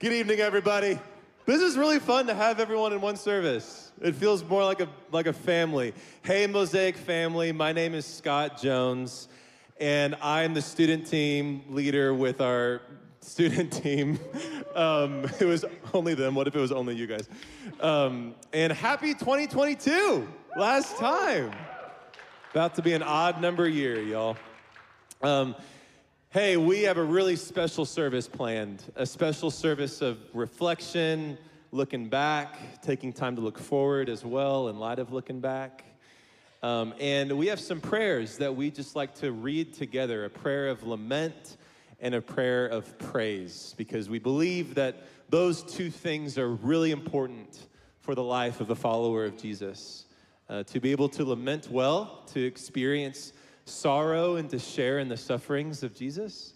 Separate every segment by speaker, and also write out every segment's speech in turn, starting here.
Speaker 1: Good evening, everybody. This is really fun to have everyone in one service. It feels more like a like a family. Hey, Mosaic family. My name is Scott Jones, and I'm the student team leader with our student team. Um, it was only them. What if it was only you guys? Um, and happy 2022. Last time. About to be an odd number year, y'all. Um, hey, we have a really special service planned a special service of reflection, looking back, taking time to look forward as well in light of looking back. Um, and we have some prayers that we just like to read together a prayer of lament and a prayer of praise, because we believe that those two things are really important for the life of a follower of Jesus uh, to be able to lament well, to experience sorrow, and to share in the sufferings of Jesus,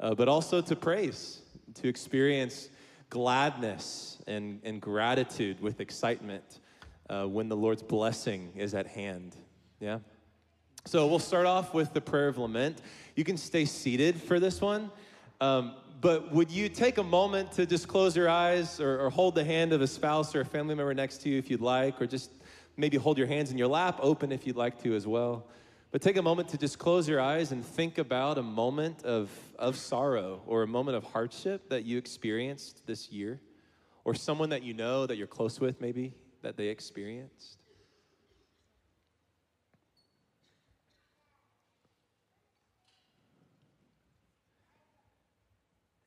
Speaker 1: uh, but also to praise, to experience gladness and, and gratitude with excitement uh, when the Lord's blessing is at hand. Yeah? So we'll start off with the prayer of lament. You can stay seated for this one. Um, but would you take a moment to just close your eyes or, or, hold the hand of a spouse or a family member next to you if you'd like, or just maybe hold your hands in your lap open if you'd like to as well. But take a moment to just close your eyes and think about a moment of, of sorrow or a moment of hardship that you experienced this year, or someone that you know that you're close with, maybe, that they experienced.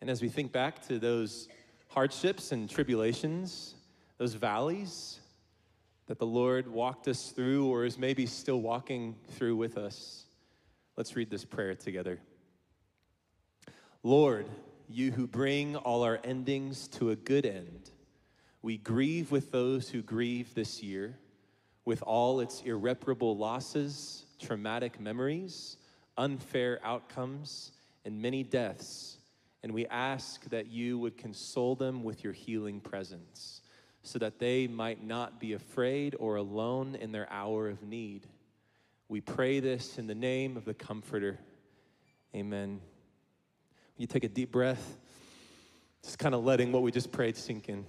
Speaker 1: And as we think back to those hardships and tribulations, those valleys, that the Lord walked us through or is maybe still walking through with us. Let's read this prayer together. Lord, you who bring all our endings to a good end, we grieve with those who grieve this year, with all its irreparable losses, traumatic memories, unfair outcomes, and many deaths. And we ask that you would console them with your healing presence so that they might not be afraid or alone in their hour of need. We pray this in the name of the Comforter. Amen. You take a deep breath, just kind of letting what we just prayed sink in,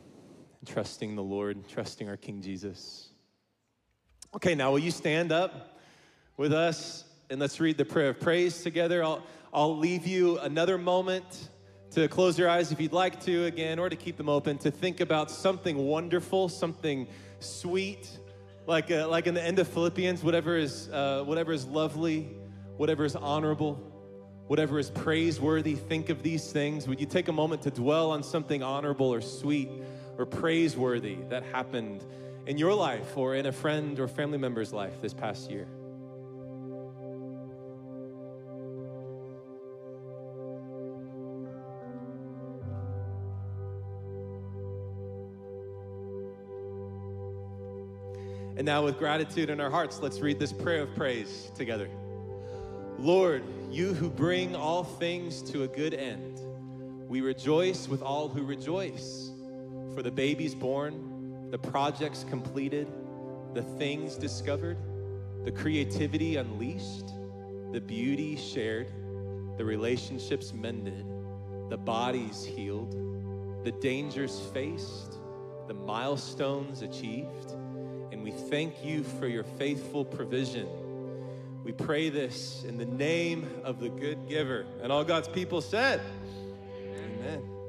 Speaker 1: trusting the Lord, trusting our King Jesus. Okay, now will you stand up with us and let's read the prayer of praise together? I'll, I'll leave you another moment to close your eyes if you'd like to again, or to keep them open, to think about something wonderful, something sweet, like, uh, like in the end of Philippians, whatever is, uh, whatever is lovely, whatever is honorable, whatever is praiseworthy, think of these things. Would you take a moment to dwell on something honorable or sweet or praiseworthy that happened in your life or in a friend or family member's life this past year? And now, with gratitude in our hearts, let's read this prayer of praise together. Lord, you who bring all things to a good end, we rejoice with all who rejoice. For the babies born, the projects completed, the things discovered, the creativity unleashed, the beauty shared, the relationships mended, the bodies healed, the dangers faced, the milestones achieved and we thank you for your faithful provision. We pray this in the name of the good giver. And all God's people said, Amen.
Speaker 2: Behold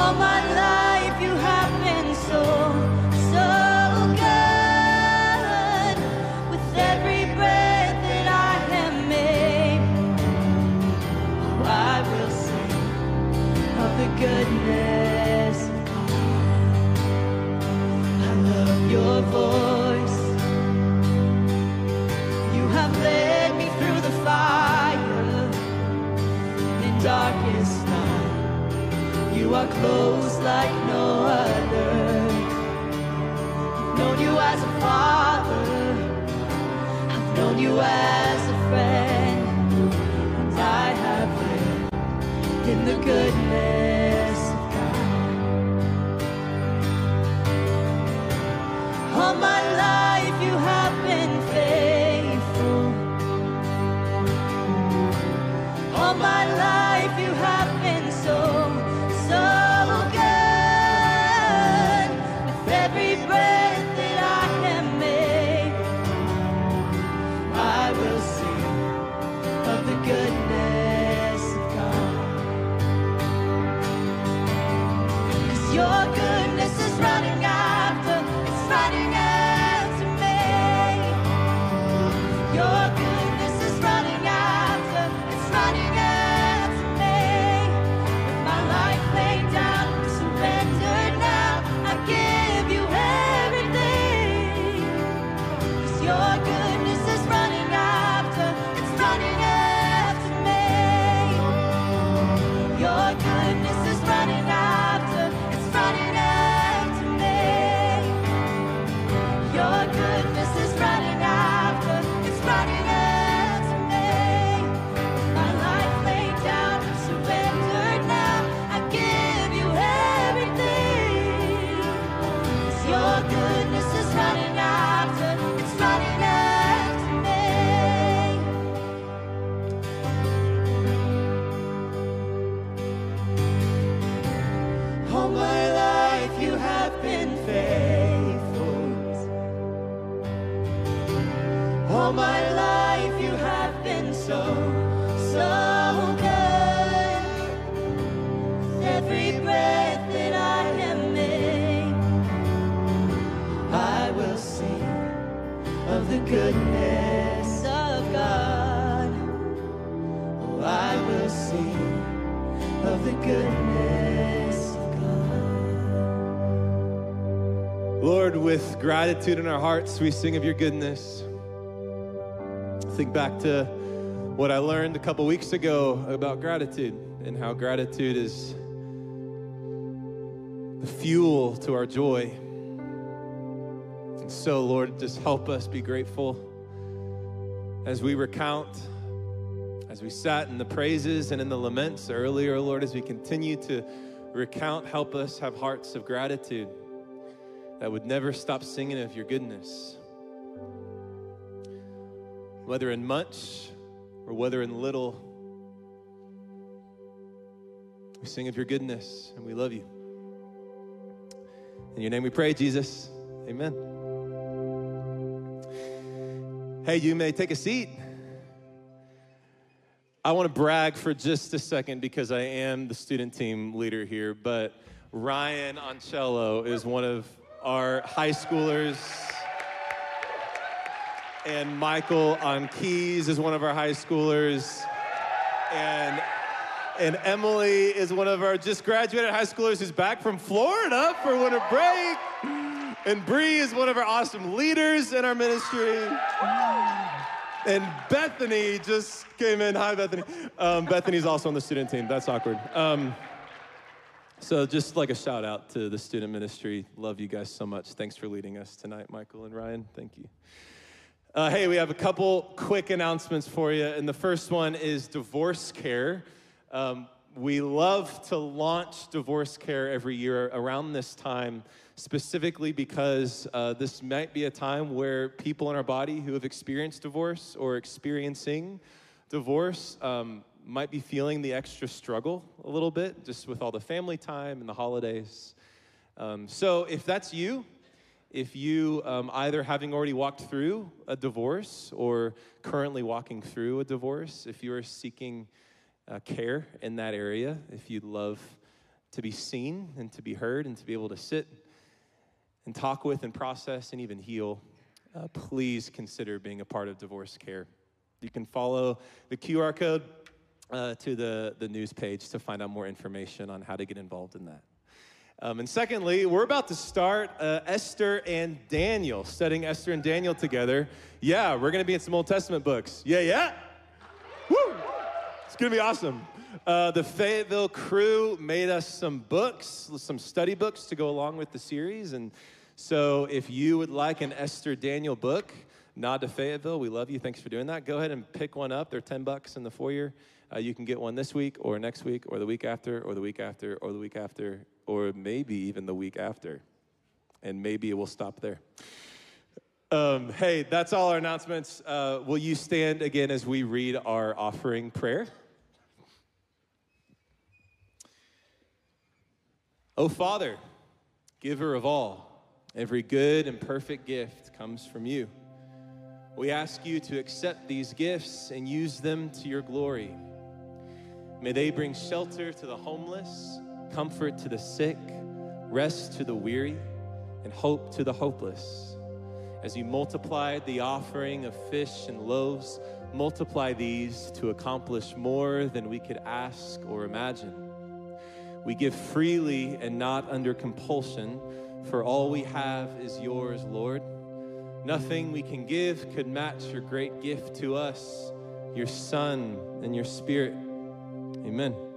Speaker 2: All Close like no other. I've known you as a father. I've known you as a friend. And I have lived in the goodness of God. All my life you have been faithful. All my life
Speaker 1: gratitude in our hearts, we sing of your goodness. Think back to what I learned a couple weeks ago about gratitude and how gratitude is the fuel to our joy. And so, Lord, just help us be grateful as we recount, as we sat in the praises and in the laments earlier, Lord, as we continue to recount, help us have hearts of gratitude that would never stop singing of your goodness. Whether in much or whether in little, we sing of your goodness and we love you. In your name we pray, Jesus. Amen. Hey, you may take a seat. I want to brag for just a second because I am the student team leader here, but Ryan Ancello is one of our high schoolers. And Michael on keys is one of our high schoolers. And and Emily is one of our just graduated high schoolers who's back from Florida for winter break. And Bree is one of our awesome leaders in our ministry. And Bethany just came in. Hi, Bethany. Um, Bethany's also on the student team. That's awkward. Um, so, just like a shout out to the student ministry. Love you guys so much. Thanks for leading us tonight, Michael and Ryan. Thank you. Uh, hey, we have a couple quick announcements for you. And the first one is divorce care. Um, we love to launch divorce care every year around this time, specifically because uh, this might be a time where people in our body who have experienced divorce or experiencing divorce, um, might be feeling the extra struggle a little bit, just with all the family time and the holidays. Um, so if that's you, if you um, either having already walked through a divorce or currently walking through a divorce, if you are seeking uh, care in that area, if you'd love to be seen and to be heard and to be able to sit and talk with and process and even heal, uh, please consider being a part of divorce care. You can follow the QR code uh, to the, the news page to find out more information on how to get involved in that. Um, and secondly, we're about to start uh, Esther and Daniel, studying Esther and Daniel together. Yeah, we're going to be in some Old Testament books. Yeah, yeah. Woo! It's going to be awesome. Uh, the Fayetteville crew made us some books, some study books to go along with the series. And so if you would like an Esther Daniel book, Nod to Fayetteville, we love you. Thanks for doing that. Go ahead and pick one up. They're 10 bucks in the foyer. Uh, you can get one this week or next week or the week after or the week after or the week after or maybe even the week after. And maybe it will stop there. Um, hey, that's all our announcements. Uh, will you stand again as we read our offering prayer? O Father, giver of all, every good and perfect gift comes from you. We ask you to accept these gifts and use them to your glory. May they bring shelter to the homeless, comfort to the sick, rest to the weary, and hope to the hopeless. As you multiplied the offering of fish and loaves, multiply these to accomplish more than we could ask or imagine. We give freely and not under compulsion, for all we have is yours, Lord. Nothing we can give could match your great gift to us, your Son and your Spirit. Amen.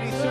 Speaker 1: humanity.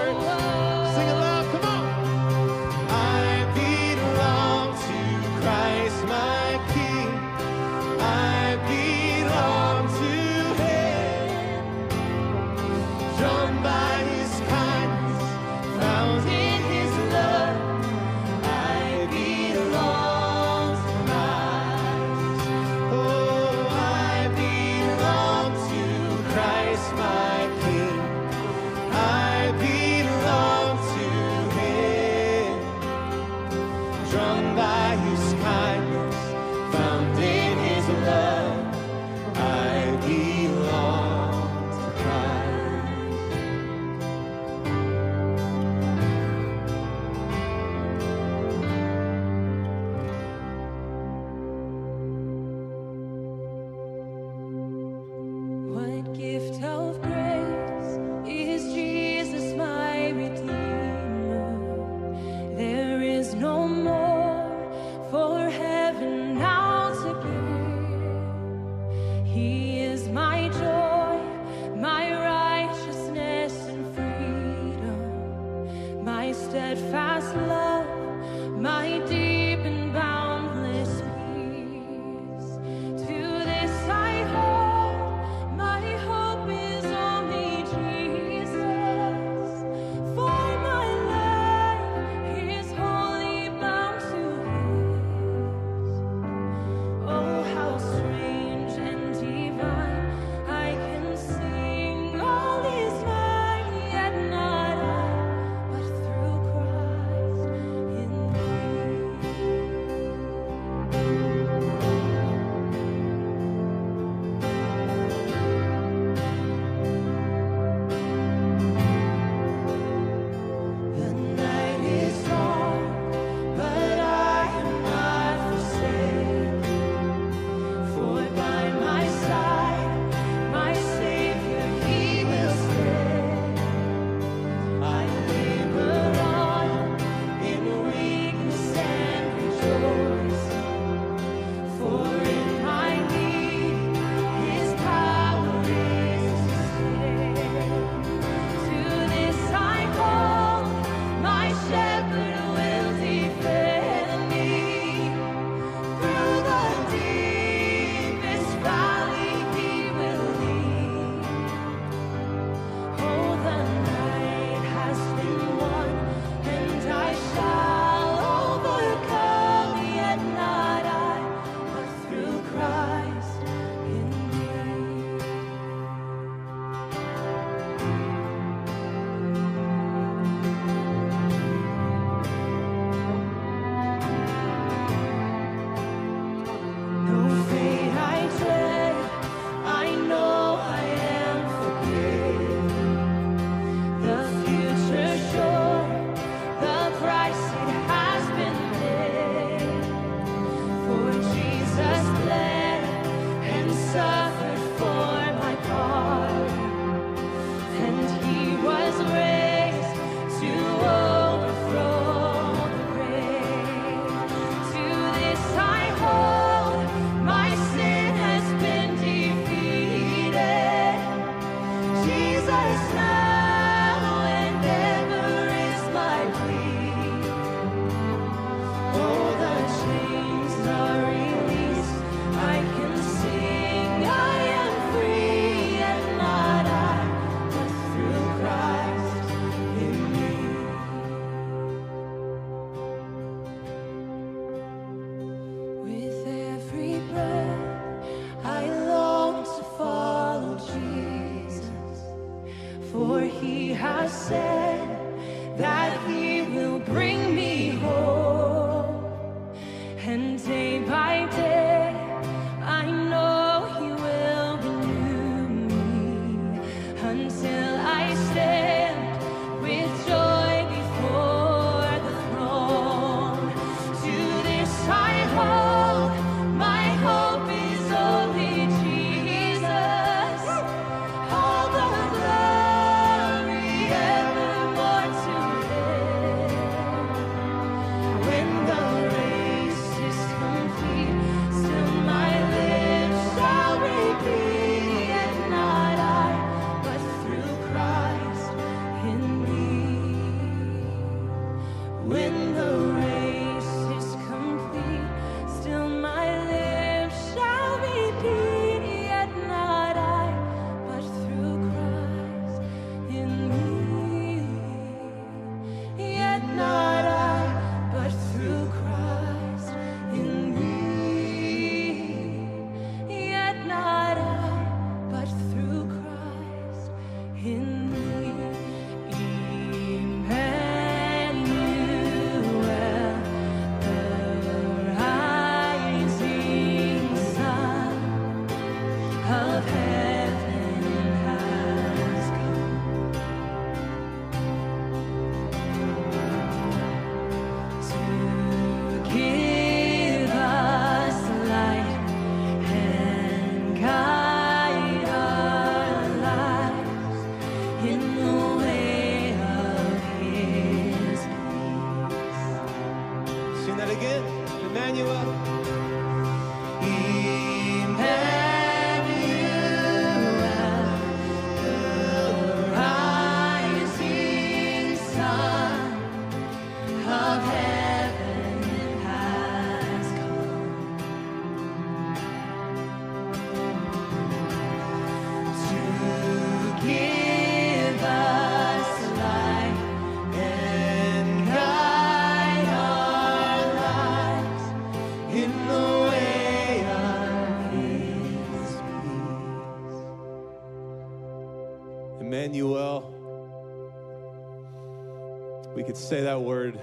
Speaker 1: Say that word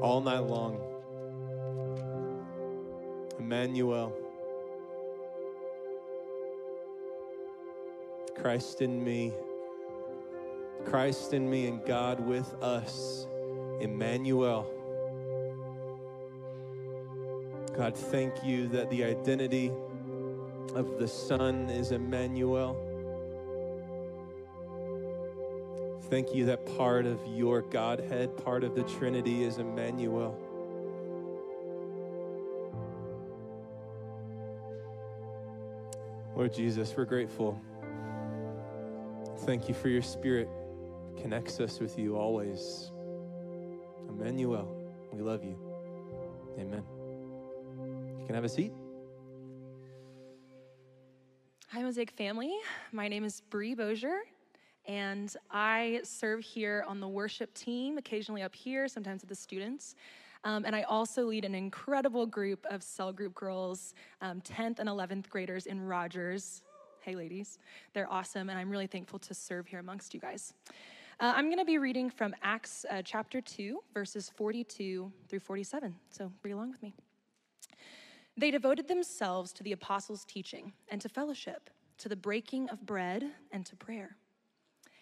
Speaker 1: all night long. Emmanuel. Christ in me. Christ in me and God with us. Emmanuel. God, thank you that the identity of the Son is Emmanuel. Thank you that part of your Godhead, part of the Trinity is Emmanuel. Lord Jesus, we're grateful. Thank you for your spirit connects us with you always. Emmanuel, we love you. Amen. You can have a seat.
Speaker 3: Hi, Mosaic family. My name is Bree Bozier, and I serve here on the worship team, occasionally up here, sometimes with the students. Um, and I also lead an incredible group of cell group girls, um, 10th and 11th graders in Rogers. Hey, ladies. They're awesome, and I'm really thankful to serve here amongst you guys. Uh, I'm going to be reading from Acts uh, chapter 2, verses 42 through 47. So read along with me. They devoted themselves to the apostles' teaching and to fellowship, to the breaking of bread and to prayer.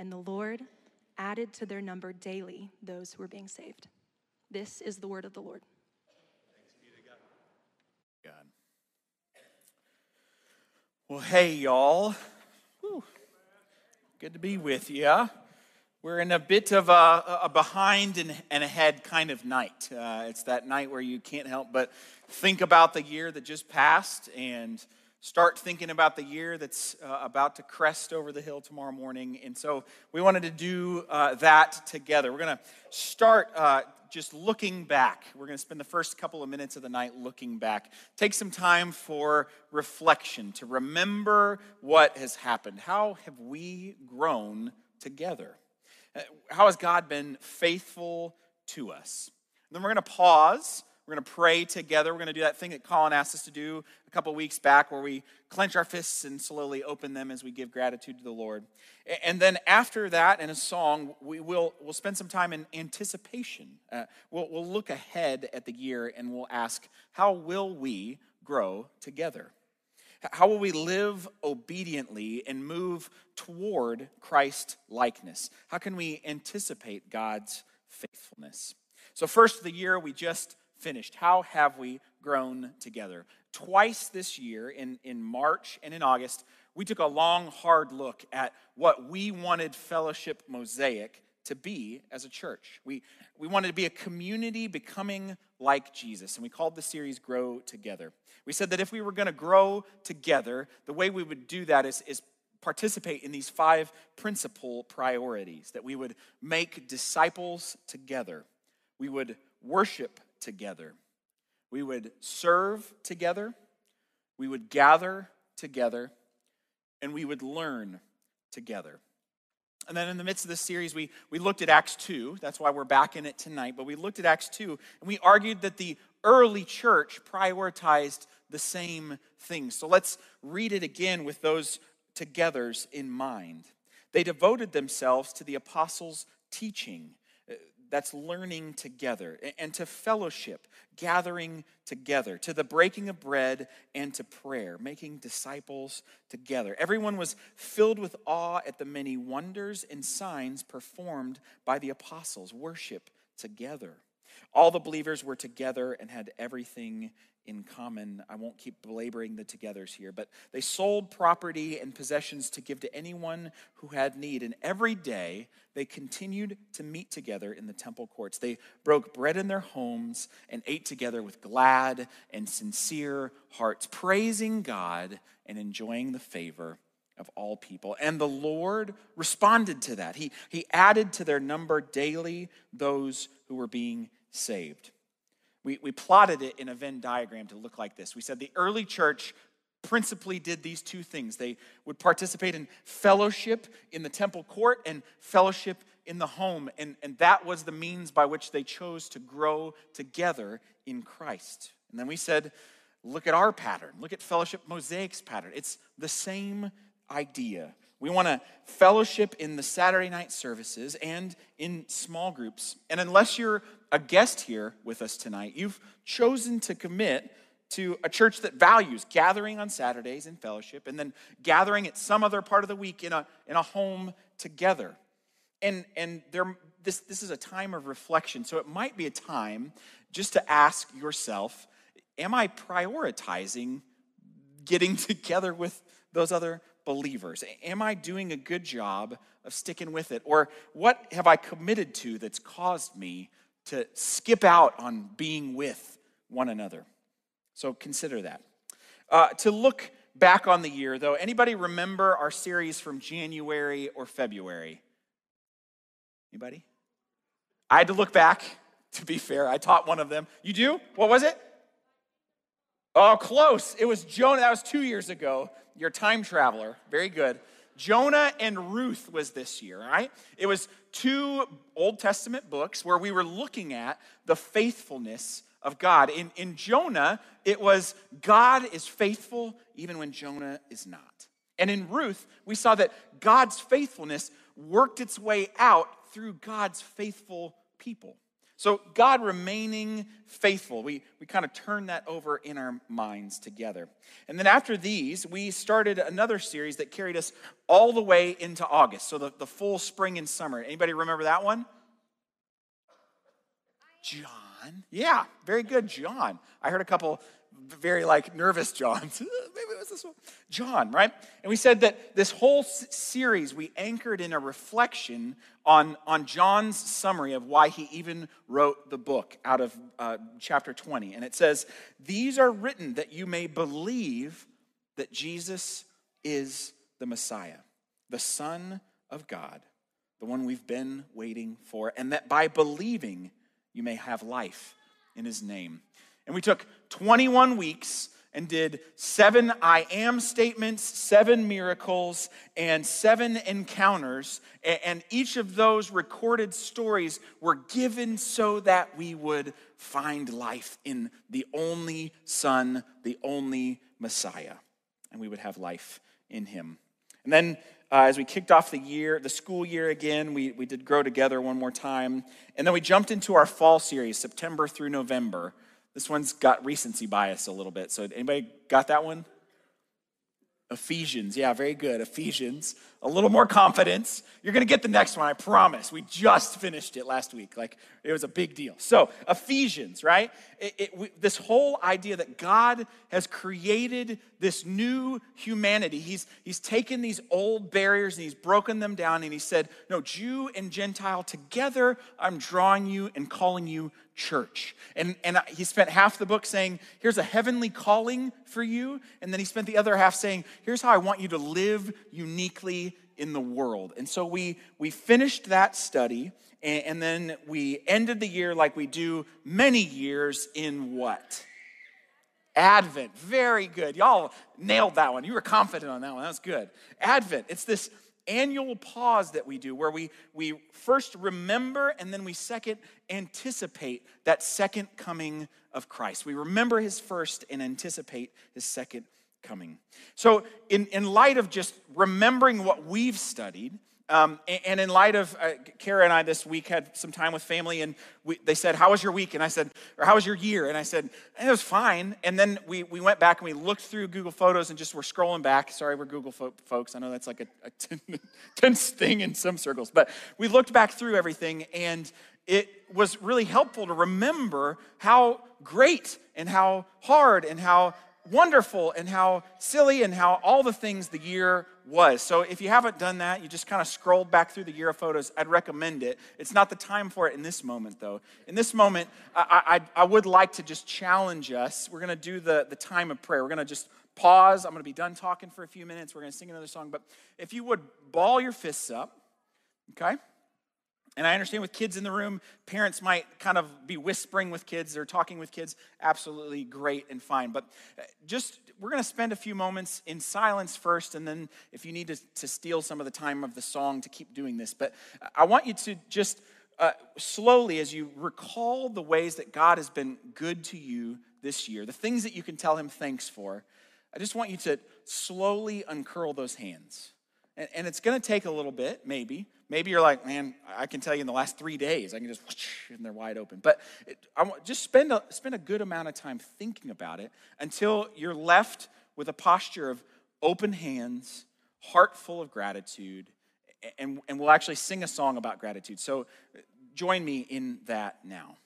Speaker 3: And the Lord added to their number daily those who were being saved. This is the word of the Lord.
Speaker 4: God. Well, hey, y'all. Whew. Good to be with you. We're in a bit of a, a behind and, and, ahead kind of night. Uh, it's that night where you can't help but think about the year that just passed and start thinking about the year that's uh, about to crest over the hill tomorrow morning. And so we wanted to do uh, that together. We're going to start uh, just looking back. We're going to spend the first couple of minutes of the night looking back. Take some time for reflection, to remember what has happened. How have we grown together? Uh, how has God been faithful to us? And then we're going to pause we're going to pray together. We're going to do that thing that Colin asked us to do a couple weeks back where we clench our fists and slowly open them as we give gratitude to the Lord. And then after that, in a song, we will we'll spend some time in anticipation. Uh, we'll, we'll look ahead at the year and we'll ask, how will we grow together? How will we live obediently and move toward Christ likeness? How can we anticipate God's faithfulness? So, first the year, we just finished. How have we grown together? Twice this year, in, in March and in August, we took a long, hard look at what we wanted Fellowship Mosaic to be as a church. We, we wanted to be a community becoming like Jesus, and we called the series Grow Together. We said that if we were going to grow together, the way we would do that is, is participate in these five principal priorities that we would make disciples together, we would worship together. We would serve together, we would gather together, and we would learn together. And then in the midst of this series, we, we looked at Acts 2. That's why we're back in it tonight. But we looked at Acts 2, and we argued that the early church prioritized the same things. So let's read it again with those togethers in mind. They devoted themselves to the apostles' teaching that's learning together and to fellowship, gathering together, to the breaking of bread and to prayer, making disciples together. Everyone was filled with awe at the many wonders and signs performed by the apostles. Worship together. All the believers were together and had everything in common. I won't keep belaboring the togethers here, but they sold property and possessions to give to anyone who had need. And every day they continued to meet together in the temple courts. They broke bread in their homes and ate together with glad and sincere hearts, praising God and enjoying the favor of all people. And the Lord responded to that. He, he added to their number daily those who were being saved. We, we plotted it in a Venn diagram to look like this. We said the early church principally did these two things they would participate in fellowship in the temple court and fellowship in the home. And, and that was the means by which they chose to grow together in Christ. And then we said, look at our pattern. Look at Fellowship Mosaic's pattern. It's the same idea. We want to fellowship in the Saturday night services and in small groups. And unless you're a guest here with us tonight, you've chosen to commit to a church that values gathering on Saturdays in fellowship and then gathering at some other part of the week in a, in a home together. And, and there, this, this is a time of reflection, so it might be a time just to ask yourself Am I prioritizing getting together with those other believers? Am I doing a good job of sticking with it? Or what have I committed to that's caused me to skip out on being with one another? So consider that. Uh, to look back on the year, though, anybody remember our series from January or February? Anybody? I had to look back, to be fair. I taught one of them. You do? What was it? Oh, close. It was Jonah. That was two years ago. Your time traveler. Very good. Jonah and Ruth was this year, right? It was two Old Testament books where we were looking at the faithfulness of God. In, in Jonah, it was God is faithful even when Jonah is not. And in Ruth, we saw that God's faithfulness worked its way out through God's faithful people. So, God remaining faithful, we, we kind of turn that over in our minds together. And then after these, we started another series that carried us all the way into August. So, the, the full spring and summer. Anybody remember that one? John. Yeah, very good, John. I heard a couple very like nervous John. Maybe it was this one. John, right? And we said that this whole series we anchored in a reflection on, on John's summary of why he even wrote the book out of uh, chapter 20. And it says, These are written that you may believe that Jesus is the Messiah, the Son of God, the one we've been waiting for, and that by believing you may have life in his name. And we took 21 weeks and did seven I am statements, seven miracles, and seven encounters. And each of those recorded stories were given so that we would find life in the only Son, the only Messiah, and we would have life in Him. And then uh, as we kicked off the year, the school year again, we, we did Grow Together one more time. And then we jumped into our fall series, September through November. This one's got recency bias a little bit. So, anybody got that one? Ephesians. Yeah, very good. Ephesians. A little more confidence. You're going to get the next one, I promise. We just finished it last week. Like, it was a big deal. So, Ephesians, right? It, it, we, this whole idea that God has created this new humanity. He's, he's taken these old barriers and he's broken them down and he said, No, Jew and Gentile together, I'm drawing you and calling you church. And, and he spent half the book saying, Here's a heavenly calling for you. And then he spent the other half saying, Here's how I want you to live uniquely in the world. And so we, we finished that study. And, and then we ended the year like we do many years in what? Advent. Very good. Y'all nailed that one. You were confident on that one. That was good. Advent. It's this annual pause that we do where we, we first remember and then we second anticipate that second coming of Christ. We remember his first and anticipate his second coming. So, in, in light of just remembering what we've studied, um, and in light of uh, Kara and I this week had some time with family, and we, they said, "How was your week?" And I said, "Or how was your year?" And I said, "It was fine." And then we, we went back and we looked through Google Photos and just were scrolling back. Sorry, we're Google fo- folks. I know that's like a, a tense thing in some circles, but we looked back through everything, and it was really helpful to remember how great and how hard and how wonderful and how silly and how all the things the year was. So if you haven't done that, you just kind of scrolled back through the year of photos, I'd recommend it. It's not the time for it in this moment, though. In this moment, I, I, I would like to just challenge us. We're going to do the, the time of prayer. We're going to just pause. I'm going to be done talking for a few minutes. We're going to sing another song. But if you would ball your fists up, okay? And I understand with kids in the room, parents might kind of be whispering with kids or talking with kids. Absolutely great and fine. But uh, just, we're going to spend a few moments in silence first, and then if you need to, to steal some of the time of the song to keep doing this. But I want you to just uh, slowly, as you recall the ways that God has been good to you this year, the things that you can tell Him thanks for, I just want you to slowly uncurl those hands. And, and it's going to take a little bit, maybe. Maybe you're like, man, I can tell you in the last three days, I can just, and they're wide open. But it, I want, just spend a, spend a good amount of time thinking about it until you're left with a posture of open hands, heart full of gratitude, and, and we'll actually sing a song about gratitude. So uh, join me in that now.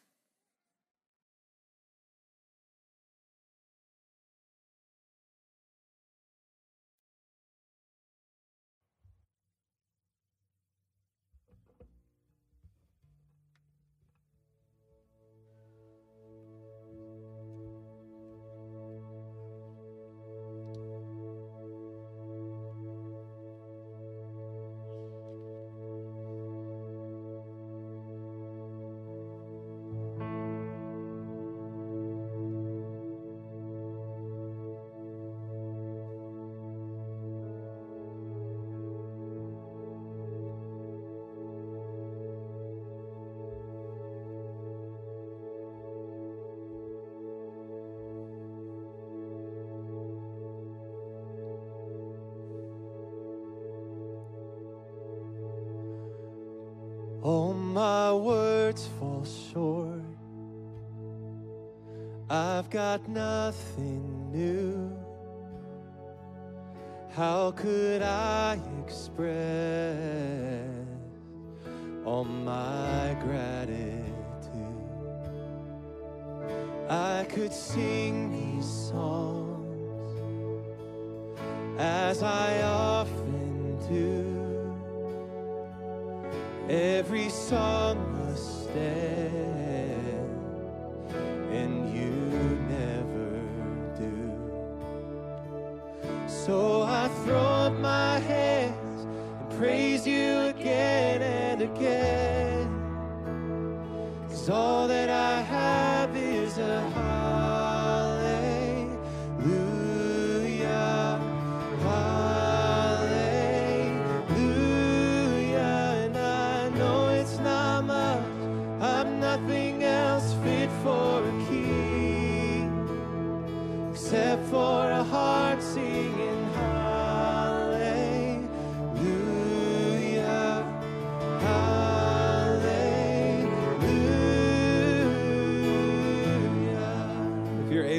Speaker 1: Got nothing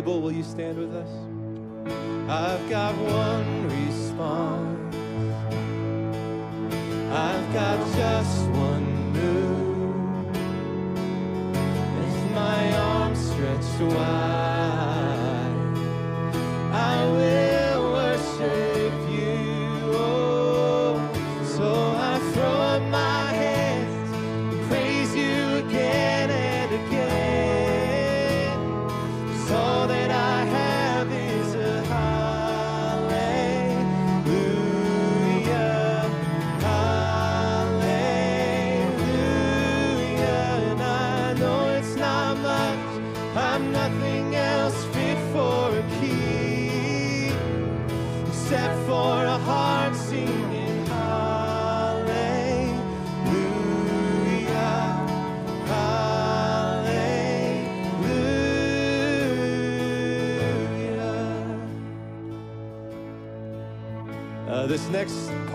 Speaker 1: Hallelujah. If you're able, will you stand with us? I've got one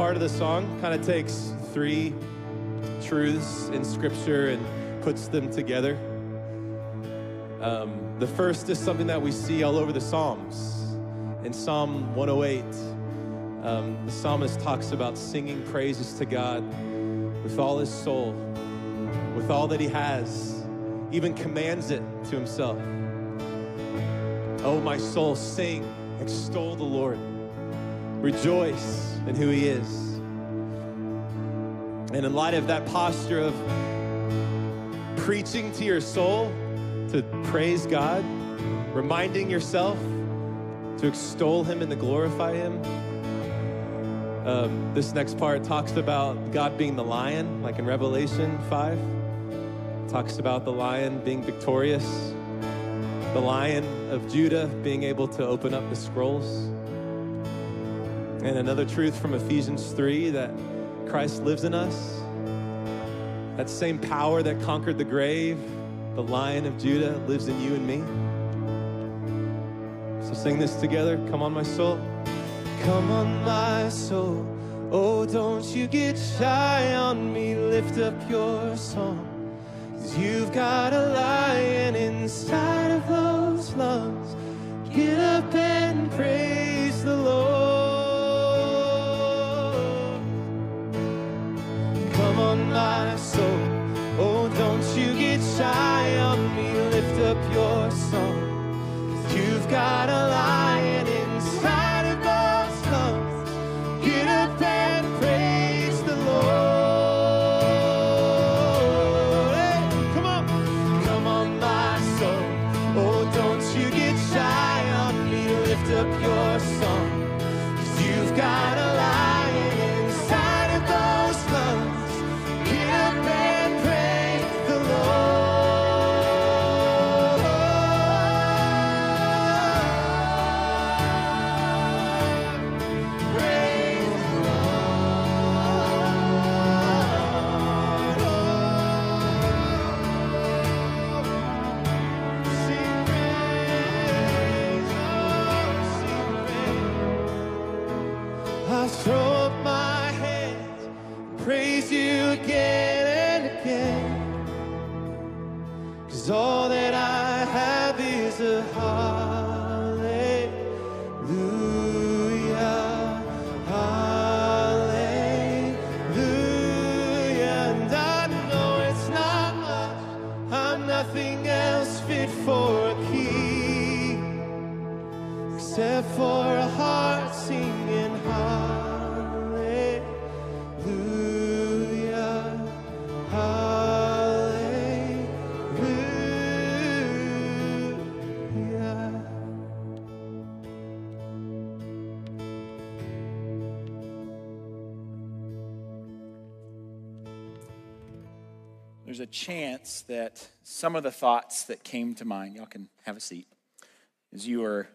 Speaker 1: part of the song kind of takes three truths in Scripture and puts them together. Um, the first is something that we see all over the Psalms. In Psalm 108, um, the psalmist talks about singing praises to God with all his soul, with all that he has, even commands it to himself. Oh, my soul, sing, extol the Lord, rejoice in who he is. And in light of that posture of preaching to your soul to praise God, reminding yourself, to extol him and to glorify him. Um, this next part talks about God being the lion, like in Revelation 5. It talks about the lion being victorious, the lion of Judah being able to open up the scrolls. And another truth from Ephesians 3 that Christ lives in us. That same power that conquered the grave, the lion of Judah, lives in you and me. So sing this together. Come on, my soul. Come on, my soul. Oh, don't you get shy on me. Lift up your song. Cause you've got a lion inside of those lungs. Get up and praise the Lord. On, my soul. Oh, don't you get shy on me. Lift up your song. You've got a lion Throw up my hands, and praise you again and again. Cause all
Speaker 4: chance that some of the thoughts that came to mind, y'all can have a seat, as you were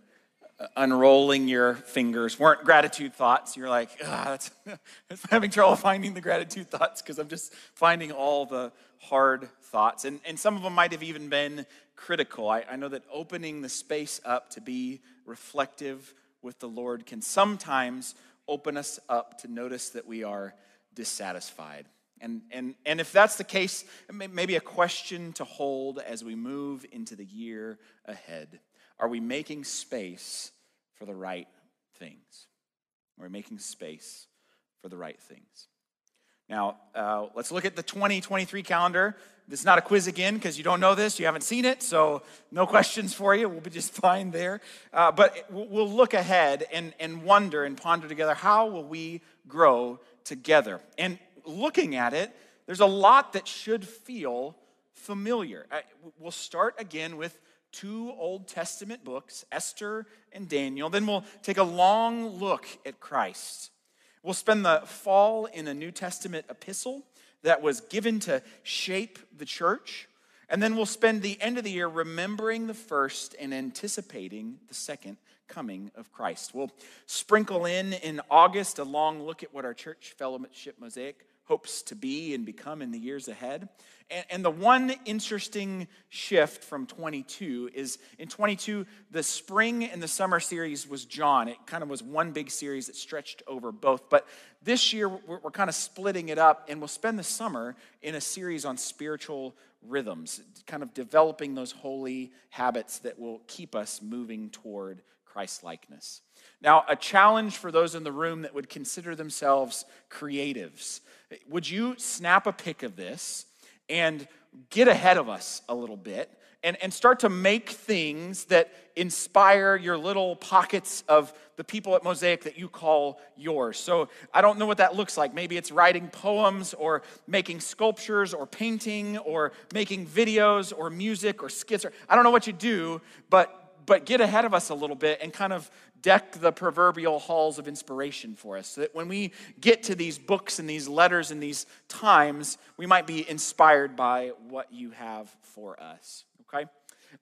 Speaker 4: uh, unrolling your fingers weren't gratitude thoughts. You're like, ah, I'm having trouble finding the gratitude thoughts because I'm just finding all the hard thoughts. And, and some of them might have even been critical. I, I know that opening the space up to be reflective with the Lord can sometimes open us up to notice that we are dissatisfied. And, and, and if that's the case, maybe a question to hold as we move into the year ahead. Are we making space for the right things? Are we making space for the right things? Now, uh, let's look at the 2023 calendar. This is not a quiz again because you don't know this, you haven't seen it, so no questions for you. We'll be just fine there. Uh, but we'll look ahead and, and wonder and ponder together how will we grow together? And looking at it, there's a lot that should feel familiar. We'll start again with two Old Testament books, Esther and Daniel. Then we'll take a long look at Christ. We'll spend the fall in a New Testament epistle that was given to shape the church. And then we'll spend the end of the year remembering the first and anticipating the second coming of Christ. We'll sprinkle in in August a long look at what our church fellowship mosaic hopes to be and become in the years ahead. And, and the one interesting shift from 22 is in 22, the spring and the summer series was John. It kind of was one big series that stretched over both. But this year, we're, we're kind of splitting it up, and we'll spend the summer in a series on spiritual rhythms, kind of developing those holy habits that will keep us moving toward Christ likeness. Now, a challenge for those in the room that would consider themselves creatives. Would you snap a pic of this and get ahead of us a little bit and, and start to make things that inspire your little pockets of the people at Mosaic that you call yours. So I don't know what that looks like. Maybe it's writing poems or making sculptures or painting or making videos or music or skits. Or, I don't know what you do, but but get ahead of us a little bit and kind of deck the proverbial halls of inspiration for us so that when we get to these books and these letters and these times, we might be inspired by what you have for us. Okay?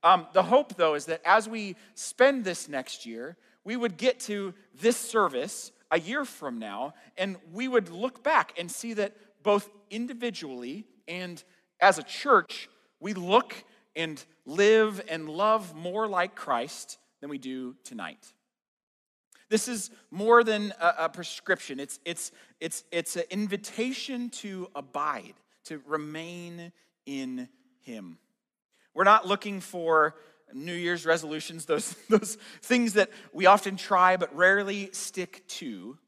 Speaker 4: Um, the hope, though, is that as we spend this next year, we would get to this service a year from now, and we would look back and see that both individually and as a church, we look and live and love more like Christ than we do tonight. This is more than a, a prescription. It's, it's, it's, it's an invitation to abide, to remain in Him. We're not looking for New Year's resolutions, those, those things that we often try but rarely stick to.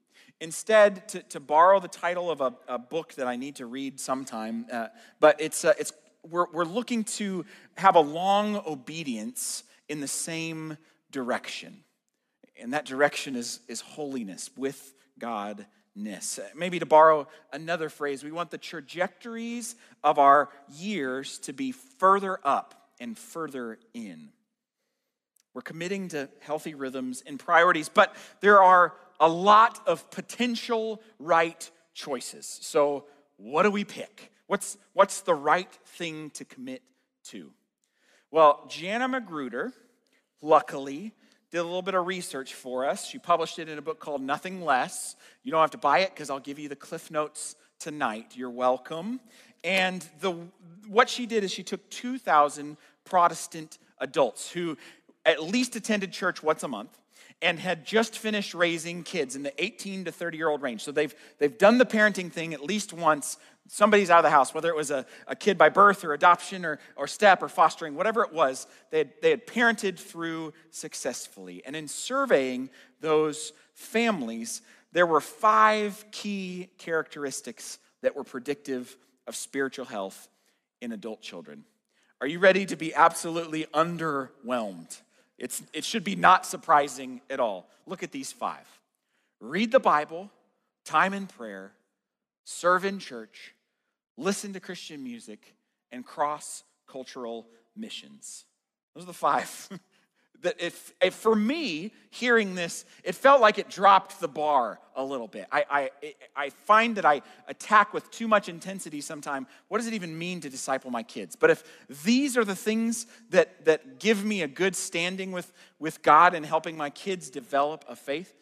Speaker 4: Instead, to, to borrow the title of a, a book that I need to read sometime, uh, but it's, uh, it's, we're, we're looking to have a long obedience in the same direction. And that direction is, is holiness with Godness. Maybe to borrow another phrase, we want the trajectories of our years to be further up and further in. We're committing to healthy rhythms and priorities, but there are a lot of potential right choices. So, what do we pick? What's, what's the right thing to commit to? Well, Jana Magruder, luckily, did a little bit of research for us. She published it in a book called Nothing Less. You don't have to buy it because I'll give you the cliff notes tonight. You're welcome. And the, what she did is she took 2,000 Protestant adults who at least attended church once a month and had just finished raising kids in the 18 to 30 year old range. So they've, they've done the parenting thing at least once. Somebody's out of the house, whether it was a, a kid by birth or adoption or, or step or fostering, whatever it was, they had, they had parented through successfully. And in surveying those families, there were five key characteristics that were predictive of spiritual health in adult children. Are you ready to be absolutely underwhelmed? It's, it should be not surprising at all. Look at these five read the Bible, time in prayer, serve in church, listen to Christian music, and cross cultural missions. Those are the five. that if, if, for me, hearing this, it felt like it dropped the bar a little bit. I, I, I find that I attack with too much intensity sometimes. What does it even mean to disciple my kids? But if these are the things that, that give me a good standing with, with God and helping my kids develop a faith,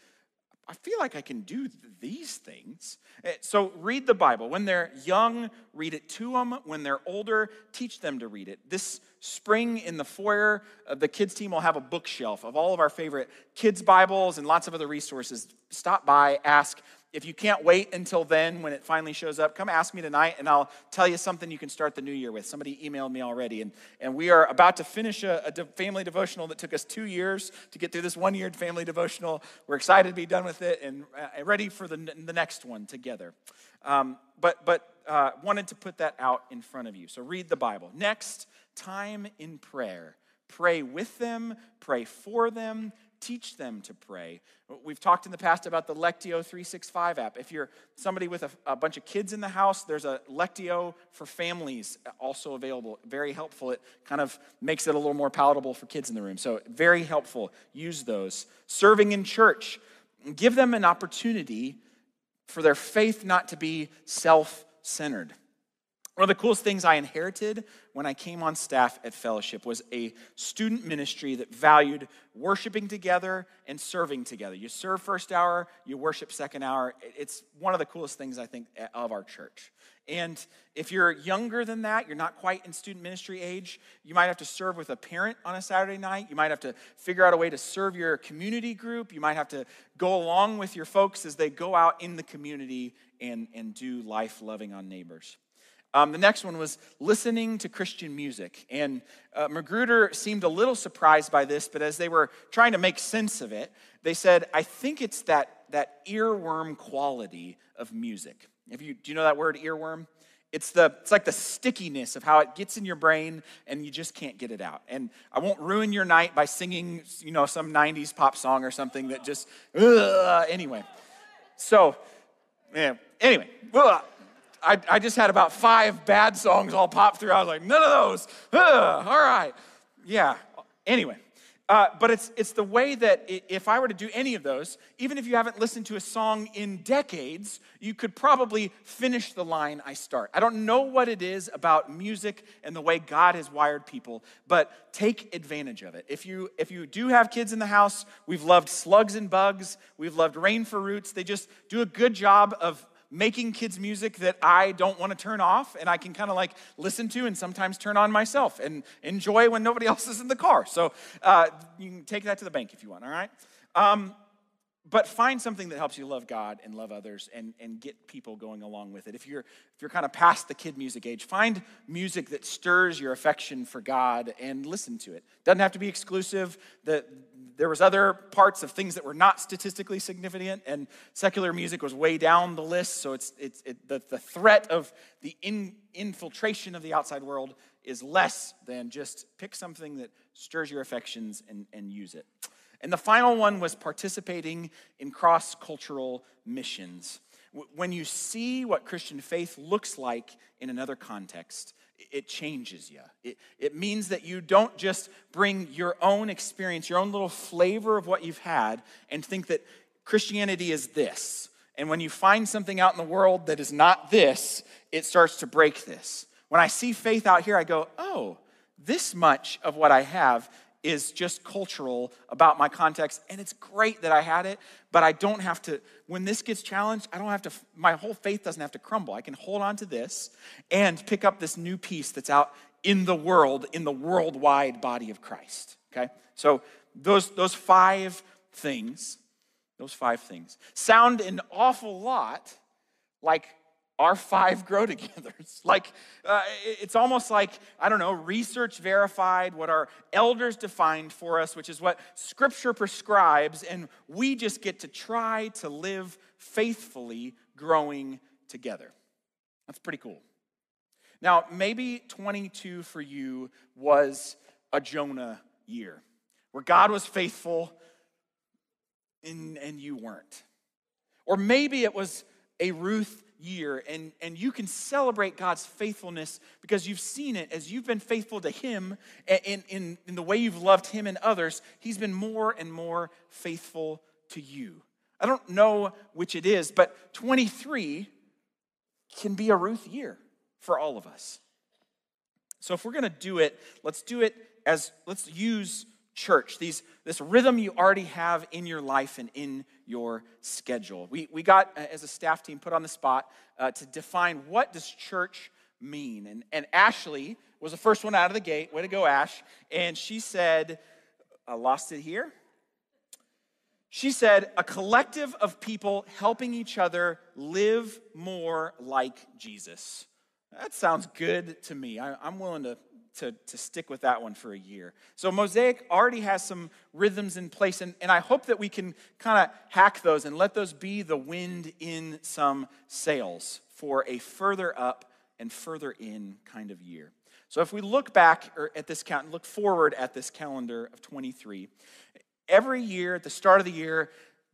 Speaker 4: I feel like I can do these things. Eh, so read the Bible. When they're young, read it to them. When they're older, teach them to read it. This spring in the foyer, uh, the kids team will have a bookshelf of all of our favorite kids' Bibles and lots of other resources. Stop by, ask. If you can't wait until then, when it finally shows up, come ask me tonight and I'll tell you something you can start the new year with. Somebody emailed me already, and, and we are about to finish a, a de- family devotional that took us two years to get through this one year family devotional. We're excited to be done with it and uh, ready for the, the next one together. Um, but but uh, wanted to put that out in front of you. So read the Bible. Next, time in prayer. Pray with them, pray for them, teach them to pray. We've talked in the past about the Lectio 365 app. If you're somebody with a, a, bunch of kids in the house, there's a Lectio for families uh, also available. Very helpful. It kind of makes it a little more palatable for kids in the room. So, very helpful. Use those. Serving in church, give them an opportunity for their faith not to be self centered. One of the coolest things I inherited when I came on staff at Fellowship was a student ministry that valued worshiping together and serving together. You serve first hour, you worship second hour. It's one of the coolest things I think of our church. And if you're younger than that, you're not quite in student ministry age, you might have to serve with a parent on a Saturday night. You might have to figure out a way to serve your community group. You might have to go along with your folks as they go out in the community and, and do life loving on neighbors. Um, the next one was listening to Christian music. And uh, Magruder seemed a little surprised by this, but as they were trying to make sense of it, they said, I think it's that, that earworm quality of music. If you, do you know that word, earworm? It's, the, it's like the stickiness of how it gets in your brain and you just can't get it out. And I won't ruin your night by singing, you know, some 90s pop song or something that just, ugh, anyway. So, yeah, anyway, ugh. I, I just had about five bad songs all pop through. I was like, none of those. Ugh, all right. Yeah. Anyway, Uh, but it's, it's the way that if I were to do any of those, even if you haven't listened to a song in decades, you could probably finish the line I start. I don't know what it is about music and the way God has wired people, but take advantage of it. If you, if you do have kids in the house, we've loved Slugs and Bugs, we've loved Rain for Roots. They just do a good job of making kids music that I don't want to turn off and I can kind of like listen to and sometimes turn on myself and enjoy when nobody else is in the car. So uh, you can take that to the bank if you want, all right? Um, but find something that helps you love God and love others and, and get people going along with it. If you're if you're kind of past the kid music age, find music that stirs your affection for God and listen to it. Doesn't have to be exclusive. The, there was other parts of things that were not statistically significant, and secular music was way down the list. So it's it's it, the, the threat of the in, infiltration of the outside world is less than just pick something that stirs your affections and, and use it. And the final one was participating in cross cultural missions. When you see what Christian faith looks like in another context, it changes you. It, it means that you don't just bring your own experience, your own little flavor of what you've had, and think that Christianity is this. And when you find something out in the world that is not this, it starts to break this. When I see faith out here, I go, oh, this much of what I have is just cultural about my context and it's great that i had it but i don't have to when this gets challenged i don't have to my whole faith doesn't have to crumble. I can hold on to this and pick up this new piece that's out in the world in the worldwide body of christ okay? So those those five things those five things sound an awful lot like our five grow togethers. Like, uh, it's almost like, I don't know, research verified what our elders defined for us, which is what scripture prescribes, and we just get to try to live faithfully growing together. That's pretty cool. Now, maybe 22 for you was a Jonah year where God was faithful and, and you weren't. Or maybe it was a Ruth year and, and you can celebrate God's faithfulness because you've seen it as you've been faithful to Him in, in, in the way you've loved Him and others. He's been more and more faithful to you. I don't know which it is, but 23 can be a Ruth year for all of us. So if we're going to do it, let's do it as let's use church, these, this rhythm you already have in your life and in your schedule. We, we got, uh, as a staff team, put on the spot uh, to define what does church mean. And, and Ashley was the first one out of the gate. Way to go, Ash. And she said, I lost it here. She said, a collective of people helping each other live more like Jesus. That sounds good to me. I, am willing to, to, to stick with that one for a year. So, Mosaic already has some rhythms in place, and, and I hope that we can kind of hack those and let those be the wind in some sails for a further up and further in kind of year. So, if we look back or at this count, and look forward at this calendar of 23, every year at the start of the year,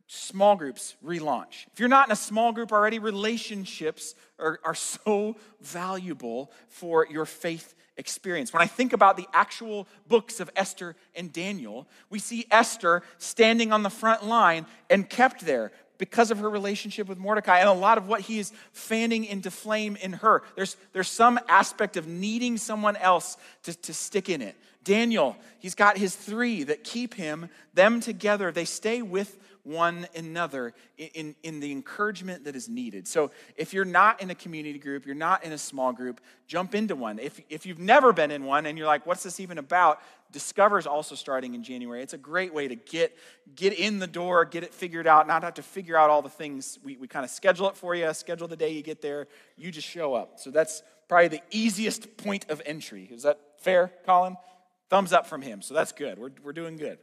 Speaker 4: small groups relaunch. If you're not in a small group already, relationships are, are so valuable for your faith experience. When I think about the actual books of Esther and Daniel, we see Esther standing on the front line and kept there because of her relationship with Mordecai and a lot of what he is fanning into flame in her. There's, there's some aspect of needing someone else to, to stick in it. Daniel, he's got his three that keep him, them together. They stay with one another in, in, the encouragement that is needed. So if you're not in a community group, you're not in a small group, jump into one. If, if you've never been in one and you're like, what's this even about? Discover is also starting in January. It's a great way to get, get in the door, get it figured out, not have to figure out all the things. We, we kind of schedule it for you, schedule the day you get there, you just show up. So that's probably the easiest point of entry. Is that fair, Colin? Thumbs up from him. So that's good. We're, we're doing good.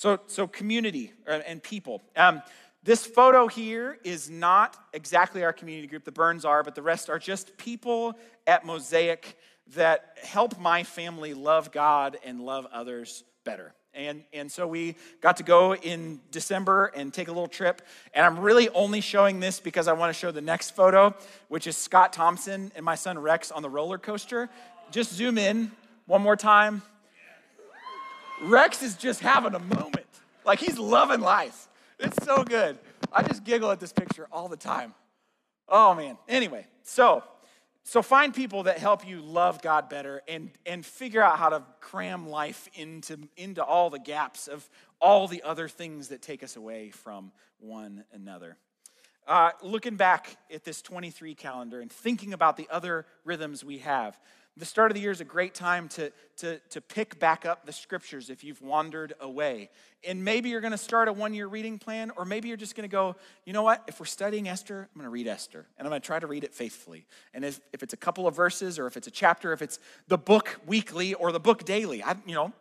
Speaker 4: So, so community uh, and people. Um, this photo here is not exactly our community group. The Burns are, but the rest are just people at Mosaic that help my family love God and love others better. And, and so we got to go in December and take a little trip. And I'm really only showing this because I want to show the next photo, which is Scott Thompson and my son Rex on the roller coaster. Just zoom in one more time. Rex is just having a moment. Like he's loving life. It's so good. I just giggle at this picture all the time. Oh man. Anyway, so so find people that help you love God better and and figure out how to cram life into into all the gaps of all the other things that take us away from one another. Uh, looking back at this 23 calendar and thinking about the other rhythms we have, the start of the year is a great time to, to, to pick back up the scriptures if you've wandered away. And maybe you're going to start a one year reading plan, or maybe you're just going to go, you know what? If we're studying Esther, I'm going to read Esther, and I'm going to try to read it faithfully. And if, if it's a couple of verses, or if it's a chapter, if it's the book weekly or the book daily, I, you know,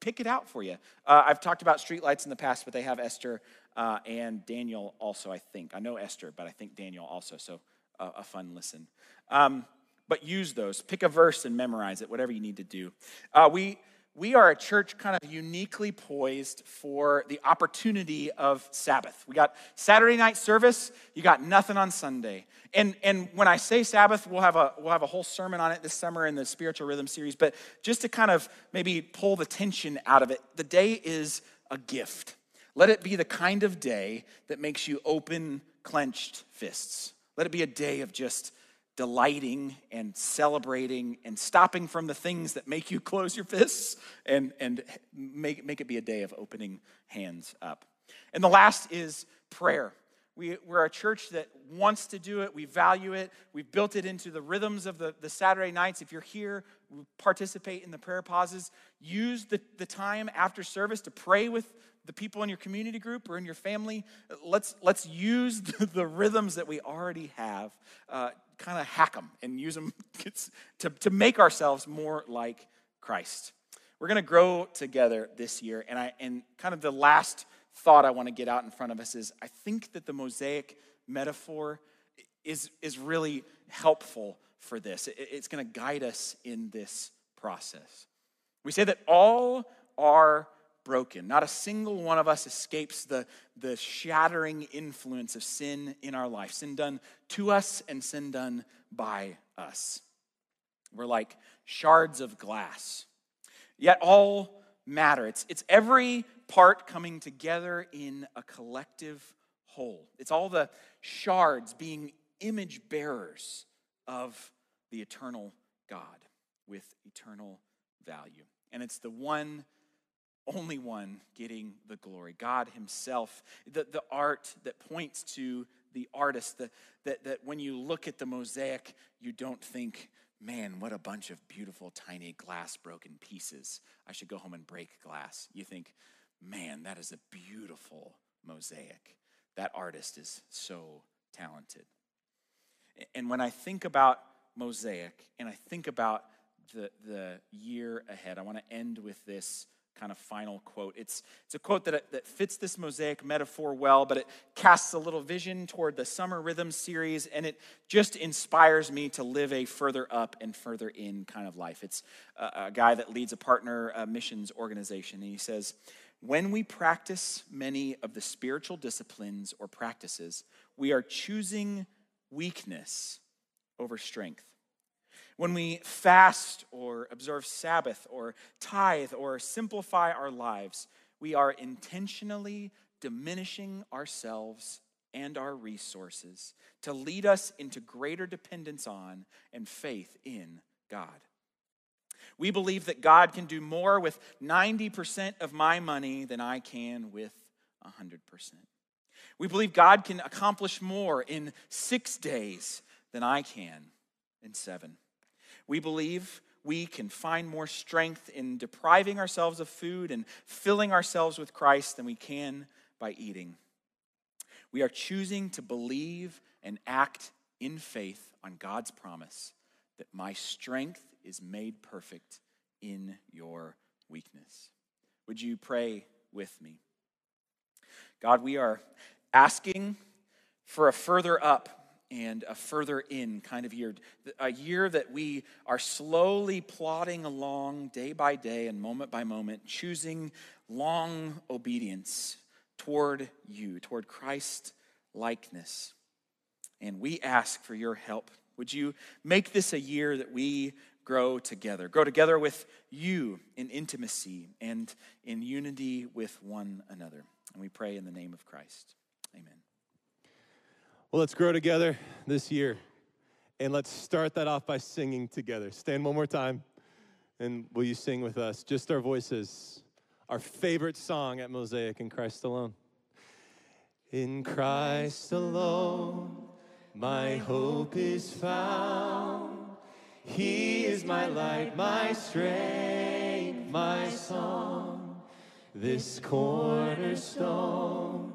Speaker 4: pick it out for you. Uh, I've talked about streetlights in the past, but they have Esther uh, and Daniel also, I think. I know Esther, but I think Daniel also, so uh, a fun listen. Um, but use those. Pick a verse and memorize it, whatever you need to do. Uh, we, we are a church kind of uniquely poised for the opportunity of Sabbath. We got Saturday night service, you got nothing on Sunday. And, and when I say Sabbath, we'll have, a, we'll have a whole sermon on it this summer in the Spiritual Rhythm series. But just to kind of maybe pull the tension out of it, the day is a gift. Let it be the kind of day that makes you open clenched fists. Let it be a day of just delighting and celebrating and stopping from the things that make you close your fists and, and make, make it be a day of opening hands up. And the last is prayer. We, we're a church that wants to do it. We value it. We've built it into the rhythms of the, the Saturday nights. If you're here, participate in the prayer pauses. Use the, the time after service to pray with the people in your community group or in your family. Let's, let's use the, the rhythms that we already have uh, kind of hack them and use them to, to make ourselves more like Christ. We're going to grow together this year. And, I, and kind of the last thought I want to get out in front of us is I think that the mosaic metaphor is, is really helpful for this. It, it's going to guide us in this process. We say that all are broken. Not a single one of us escapes the, the shattering influence of sin in our life sin done to us and sin done by us. We're like shards of glass. Yet all matter. It's, it's every part coming together in a collective whole. It's all the shards being image bearers of the eternal God with eternal value. And it's the one only one getting the glory God Himself. The, the art that points to the artist, the, that, that when you look at the mosaic, you don't think, man, what a bunch of beautiful, tiny glass broken pieces. I should go home and break glass. You think, man, that is a beautiful mosaic. That artist is so talented. And when I think about mosaic and I think about the, the year ahead, I want to end with this kind of final quote. It's, it's a quote that, that fits this mosaic metaphor well, but it casts a little vision toward the Summer Rhythm series, and it just inspires me to live a further up and further in kind of life. It's a, a guy that leads a partner a missions organization, and he says, When we practice many of the spiritual disciplines or practices, we are choosing weakness over strength. When we fast or observe Sabbath or tithe or simplify our lives, we are intentionally diminishing ourselves and our resources to lead us into greater dependence on and faith in God. We believe that God can do more with 90% of my money than I can with 100%. We believe God can accomplish more in six days than I can in seven. We believe we can find more strength in depriving ourselves of food and filling ourselves with Christ than we can by eating. We are choosing to believe and act in faith on God's promise that my strength is made perfect in your weakness. Would you pray with me? God, we are asking for a further up and a further in kind of year. A year that we are slowly plodding along day by day and moment by moment, choosing long obedience toward you, toward Christ likeness. And we ask for your help. Would you make this a year that we grow together. Grow together with you in intimacy and in unity with one another. And we pray in the name of Christ. Amen.
Speaker 1: Well, let's grow together this year. And let's start that off by singing together. Stand one more time. And will you sing with us? Just our voices. Our favorite song at Mosaic in Christ alone. In Christ alone, my hope is found. He is my light, my strength, my song. This cornerstone,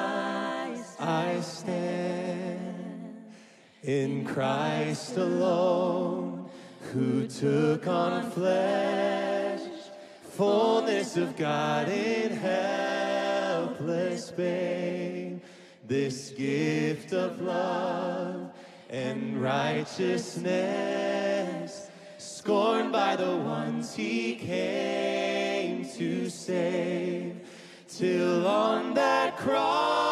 Speaker 1: I stand. In Christ alone, who took on flesh, fullness of God in helpless babe, this gift of love and righteousness, scorned by the ones he came to save, till on that cross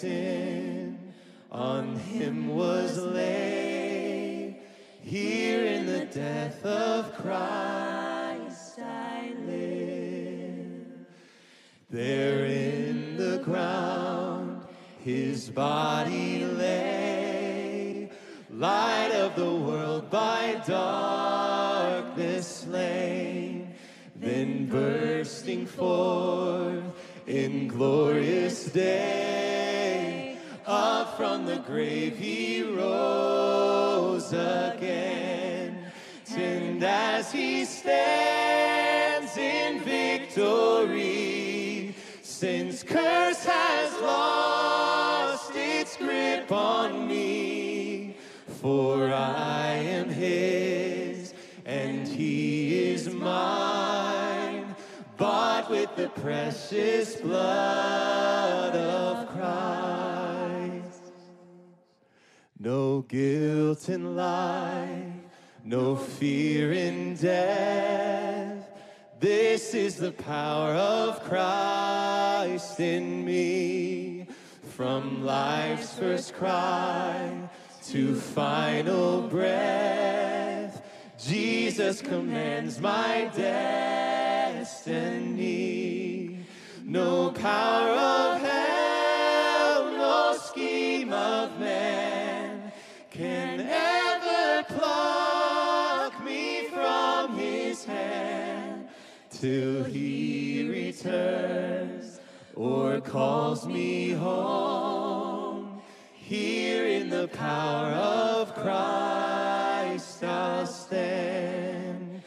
Speaker 1: sin on him was laid. Here in the death of Christ I live. There in the ground his body lay, light of the world by darkness slain, then bursting forth in glorious day, up from the grave he rose again, and as he stands in victory, since curse has lost its grip on me, for I am his and he is mine, bought with the precious blood No guilt in life, no fear in death. This is the power of Christ in me. From life's first cry to final breath, Jesus commands my destiny. No power till he returns or calls me home. Here in the power of Christ I'll stand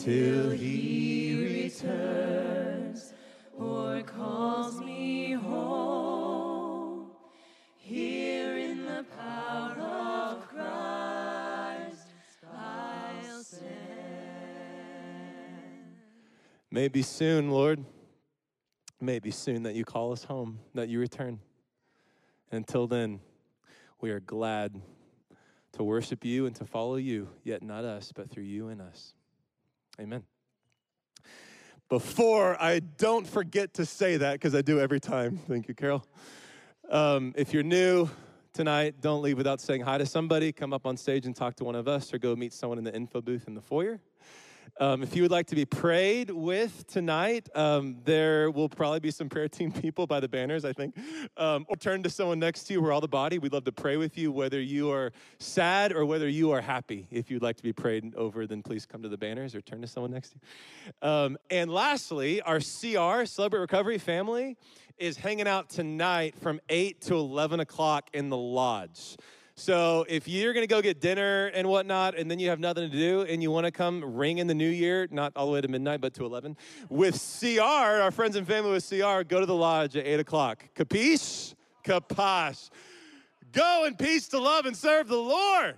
Speaker 1: till he Maybe soon, Lord. Maybe soon that you call us home, that you return. Until then, we are glad to worship you and to follow you, yet not us, but through you and us. Amen. Before I don't forget to say that, because I do every time. Thank you, Carol. Um, if you're new tonight, don't leave without saying hi to somebody. Come up on stage and talk to one of us, or go meet someone in the info booth in the foyer. Um, if you would like to be prayed with tonight, um, there will probably be some prayer team people by the banners, I think. Um, or turn to someone next to you. We're all the body. We'd love to pray with you, whether you are sad or whether you are happy. If you'd like to be prayed over, then please come to the banners or turn to someone next to you. Um, and lastly, our CR, Celebrate Recovery family, is hanging out tonight from 8 to 11 o'clock in the lodge. So if you're gonna go get dinner and whatnot, and then you have nothing to do, and you want to come ring in the new year, not all the way to midnight, but to 11, with CR, our friends and family with CR, go to the lodge at 8 o'clock. Capiche? Caposh. Go in peace to love and serve the Lord.